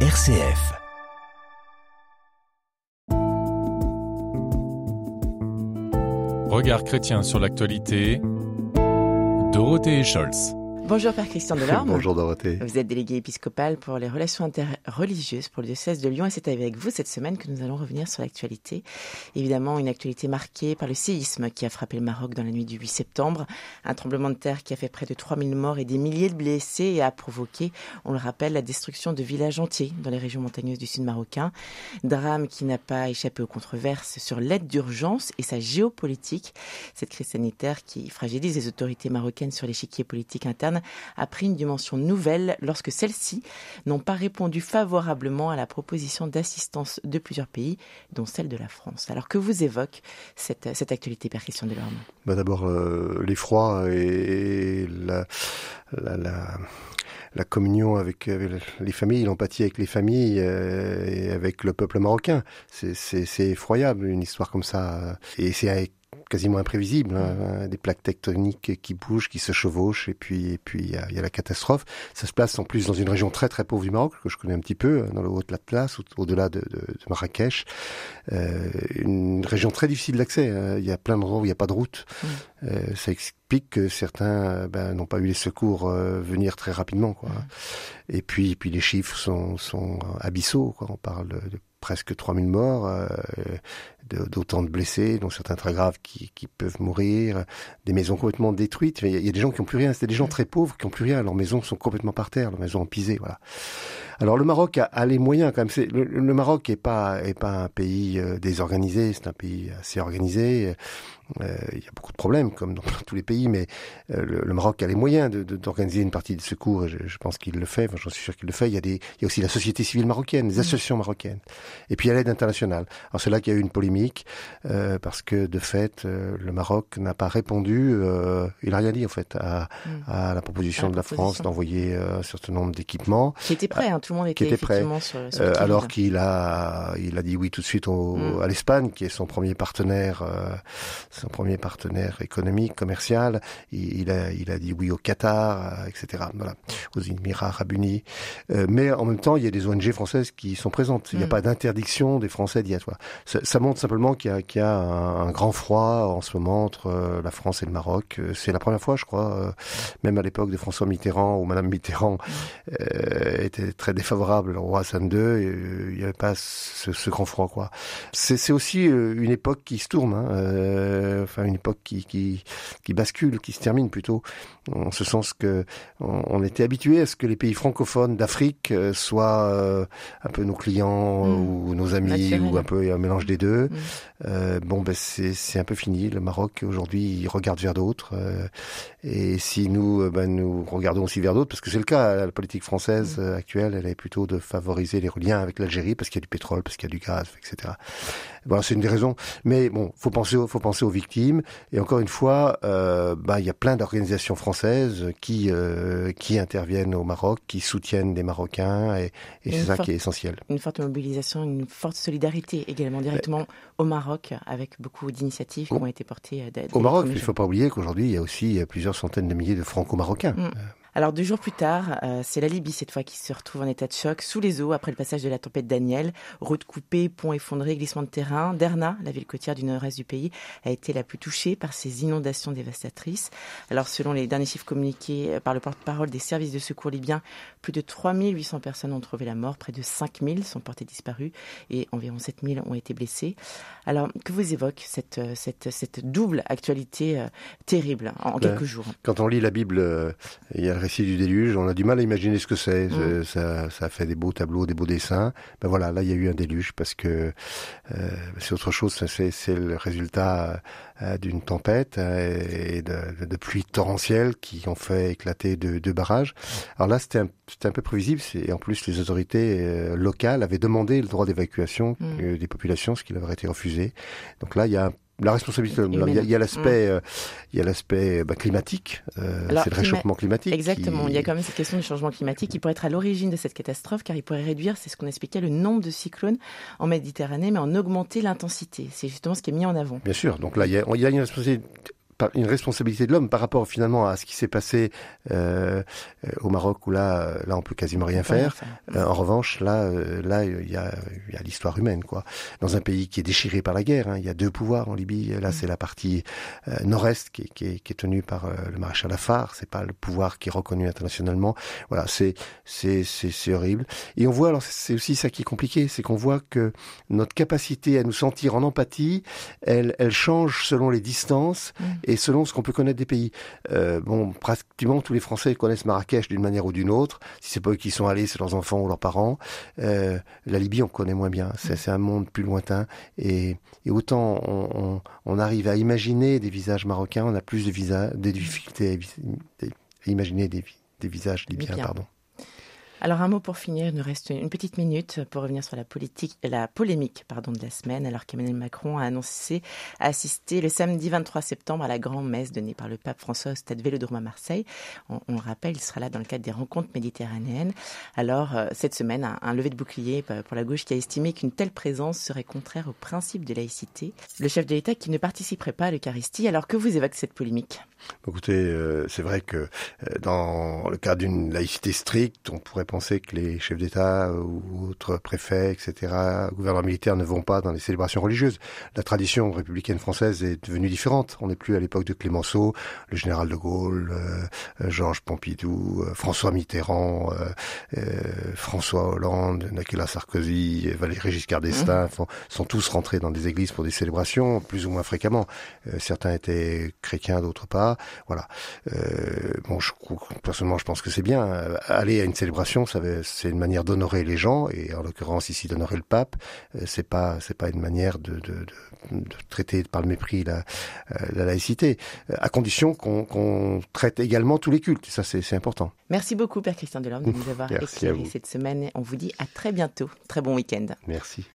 RCF. Regard chrétien sur l'actualité. Dorothée Scholz. Bonjour Père Christian Delorme. Bonjour Dorothée. Vous êtes délégué épiscopal pour les relations interreligieuses pour le diocèse de Lyon et c'est avec vous cette semaine que nous allons revenir sur l'actualité. Évidemment, une actualité marquée par le séisme qui a frappé le Maroc dans la nuit du 8 septembre, un tremblement de terre qui a fait près de 3000 morts et des milliers de blessés et a provoqué, on le rappelle, la destruction de villages entiers dans les régions montagneuses du sud marocain. Drame qui n'a pas échappé aux controverses sur l'aide d'urgence et sa géopolitique. Cette crise sanitaire qui fragilise les autorités marocaines sur l'échiquier politique interne a pris une dimension nouvelle lorsque celles-ci n'ont pas répondu favorablement à la proposition d'assistance de plusieurs pays, dont celle de la France. Alors que vous évoque cette, cette actualité, Père Christian Delorme? Bah D'abord, euh, l'effroi et la, la, communion avec, les familles, l'empathie avec les familles euh, et avec le peuple marocain. C'est effroyable une histoire comme ça. Et c'est quasiment imprévisible, hein, des plaques tectoniques qui bougent, qui se chevauchent, et puis et puis il y a, y a, la catastrophe. Ça se place en plus dans une région très très pauvre du Maroc que je connais un petit peu, dans le haut de l'Atlas, au-delà de, de, de, Marrakech, euh, une région très difficile d'accès. Hein. Il y a plein d'endroits où il n'y a pas de route. Euh, ça explique que certains ben, n'ont pas eu les secours euh, venir très rapidement, quoi. Et puis puis les chiffres sont sont abyssaux, quoi. On parle de, de presque 3000 morts, euh, d'autant de, blessés, dont certains très graves qui, qui, peuvent mourir, des maisons complètement détruites. Il y, a, des gens qui n'ont plus rien. C'était des gens très pauvres qui n'ont plus rien. Leurs maisons sont complètement par terre, leurs maisons empisées. Voilà. Alors le Maroc a, a les moyens quand même. Le, le, Maroc est pas est pas un pays euh, désorganisé. C'est un pays assez organisé. Euh, il y a beaucoup de problèmes, comme dans tous les pays, mais euh, le, le, Maroc a les moyens d'organiser de, une partie de secours, et je, je pense qu'il le fait, enfin, j'en suis sûr qu'il le fait. Il y, a des, il y a aussi la société civile marocaine, les associations marocaines, et puis il y a l'aide internationale. Alors c'est là qu'il y a eu une polémique, euh, parce que de fait, euh, le Maroc n'a pas répondu, euh, il n'a rien dit en fait, à, mm. à la proposition à la de la proposition. France d'envoyer un certain nombre d'équipements. Qui était prêt, hein, tout le monde était, était prêt, sur, sur alors qu'il a, il a dit oui tout de suite au, mm. à l'Espagne, qui est son premier partenaire son premier partenaire économique, commercial. Il, il, a, il a dit oui au Qatar, etc. Voilà, aux Émirats Arabes Unis. Mais en même temps, il y a des ONG françaises qui sont présentes. Il n'y a mm. pas d'interdiction des Français d'y être. Ça, ça, montre simplement qu'il y, y, a un, grand froid en ce moment entre euh, la France et le Maroc. C'est la première fois, je crois, même à l'époque de François Mitterrand, où Madame Mitterrand euh, était très défavorable au roi Hassan II. il n'y avait pas ce, ce, grand froid, quoi. C'est aussi une époque qui se tourne. Hein enfin une époque qui, qui, qui bascule, qui se termine plutôt, en ce sens que on, on était habitué à ce que les pays francophones d'Afrique euh, soient euh, un peu nos clients mmh. ou nos amis ou un peu un mélange des deux. Mmh. Euh, bon, ben c'est un peu fini. Le Maroc aujourd'hui il regarde vers d'autres euh, et si nous euh, ben, nous regardons aussi vers d'autres, parce que c'est le cas, la politique française mmh. actuelle, elle est plutôt de favoriser les liens avec l'Algérie parce qu'il y a du pétrole, parce qu'il y a du gaz, etc. Bon, c'est une des raisons. Mais bon, faut penser, faut penser aux victimes. Et encore une fois, euh, bah, il y a plein d'organisations françaises qui euh, qui interviennent au Maroc, qui soutiennent des Marocains, et, et c'est ça forte, qui est essentiel. Une forte mobilisation, une forte solidarité également directement Mais, au Maroc, avec beaucoup d'initiatives qui ont été portées. Euh, au Maroc, il ne faut pas oublier qu'aujourd'hui, il y a aussi plusieurs centaines de milliers de Franco-Marocains. Mm. Alors deux jours plus tard, euh, c'est la Libye cette fois qui se retrouve en état de choc, sous les eaux après le passage de la tempête Daniel. Route coupée, pont effondré, glissement de terrain. Derna, la ville côtière du nord-est du pays, a été la plus touchée par ces inondations dévastatrices. Alors selon les derniers chiffres communiqués par le porte-parole des services de secours libyens, plus de 3800 personnes ont trouvé la mort, près de 5000 sont portées disparues et environ 7000 ont été blessés. Alors que vous évoque cette, cette, cette double actualité euh, terrible en, en ben, quelques jours? Quand on lit la Bible, euh, il y a le récit du déluge, on a du mal à imaginer ce que c'est. Mmh. Ça, ça fait des beaux tableaux, des beaux dessins. Ben voilà, là il y a eu un déluge parce que euh, c'est autre chose. C'est le résultat euh, d'une tempête euh, et de, de, pluies torrentielles qui ont fait éclater deux, barrages. Alors là, c'était un, un peu prévisible. Et en plus, les autorités euh, locales avaient demandé le droit d'évacuation mmh. des populations, ce qui leur avait été refusé. Donc là, il y a un la responsabilité. Il y a, l'aspect, mmh. il y a l'aspect bah, climatique. Euh, c'est le réchauffement climatique. Exactement. Qui... Il y a quand même cette question du changement climatique qui pourrait être à l'origine de cette catastrophe, car il pourrait réduire, c'est ce qu'on expliquait, le nombre de cyclones en Méditerranée, mais en augmenter l'intensité. C'est justement ce qui est mis en avant. Bien sûr. Donc là, il y a, il y a une responsabilité une responsabilité de l'homme par rapport finalement à ce qui s'est passé euh, au Maroc où là, là on peut quasiment rien faire. en revanche, là, là il y a, y a l'histoire humaine quoi. Dans un pays qui est déchiré par la guerre, hein, il y a deux pouvoirs en Libye. Là, mm. c'est la partie nord-est qui, qui, est, qui est tenue par le maréchal Afar. C'est pas le pouvoir qui est reconnu internationalement. Voilà, c'est c'est c'est horrible. Et on voit alors c'est aussi ça qui est compliqué, c'est qu'on voit que notre capacité à nous sentir en empathie, elle, elle change selon les distances mm. Et selon ce qu'on peut connaître des pays. Euh, bon, pratiquement tous les Français connaissent Marrakech d'une manière ou d'une autre. Si c'est pas eux qui sont allés, c'est leurs enfants ou leurs parents. Euh, la Libye, on connaît moins bien. C'est un monde plus lointain. Et, et autant on, on, on, arrive à imaginer des visages marocains, on a plus de, visa, des difficultés à, imaginer des, des visages libyens. Pardon. Alors un mot pour finir, il nous reste une petite minute pour revenir sur la politique, la polémique pardon de la semaine. Alors qu'Emmanuel Macron a annoncé assister le samedi 23 septembre à la grande messe donnée par le pape François au stade Vélodrome à Marseille. On, le rappelle, il sera là dans le cadre des rencontres méditerranéennes. Alors euh, cette semaine, un, un, levé de bouclier pour la gauche qui a estimé qu'une telle présence serait contraire au principe de laïcité. Le chef de l'État qui ne participerait pas à l'Eucharistie. Alors que vous évoque cette polémique? Écoutez, euh, c'est vrai que euh, dans le cas d'une laïcité stricte, on pourrait penser que les chefs d'État ou autres préfets, etc., gouverneurs militaires ne vont pas dans les célébrations religieuses. La tradition républicaine française est devenue différente. On n'est plus à l'époque de Clémenceau, le général de Gaulle, euh, Georges Pompidou, François Mitterrand, François Hollande, Nicolas Sarkozy, Valéry Giscard d'Estaing mmh. sont tous rentrés dans des églises pour des célébrations, plus ou moins fréquemment. certains étaient chrétiens, d'autres pas. Voilà. Euh, bon, je, personnellement, je pense que c'est bien. Aller à une célébration, c'est une manière d'honorer les gens, et en l'occurrence ici d'honorer le pape. Euh, c'est pas, c'est pas une manière de, de, de, de, traiter par le mépris la, euh, la laïcité, à condition qu'on traite également tous les cultes. Et ça, c'est important. Merci beaucoup, Père Christian Delorme, de nous avoir éclairé cette semaine. On vous dit à très bientôt. Très bon week-end. Merci.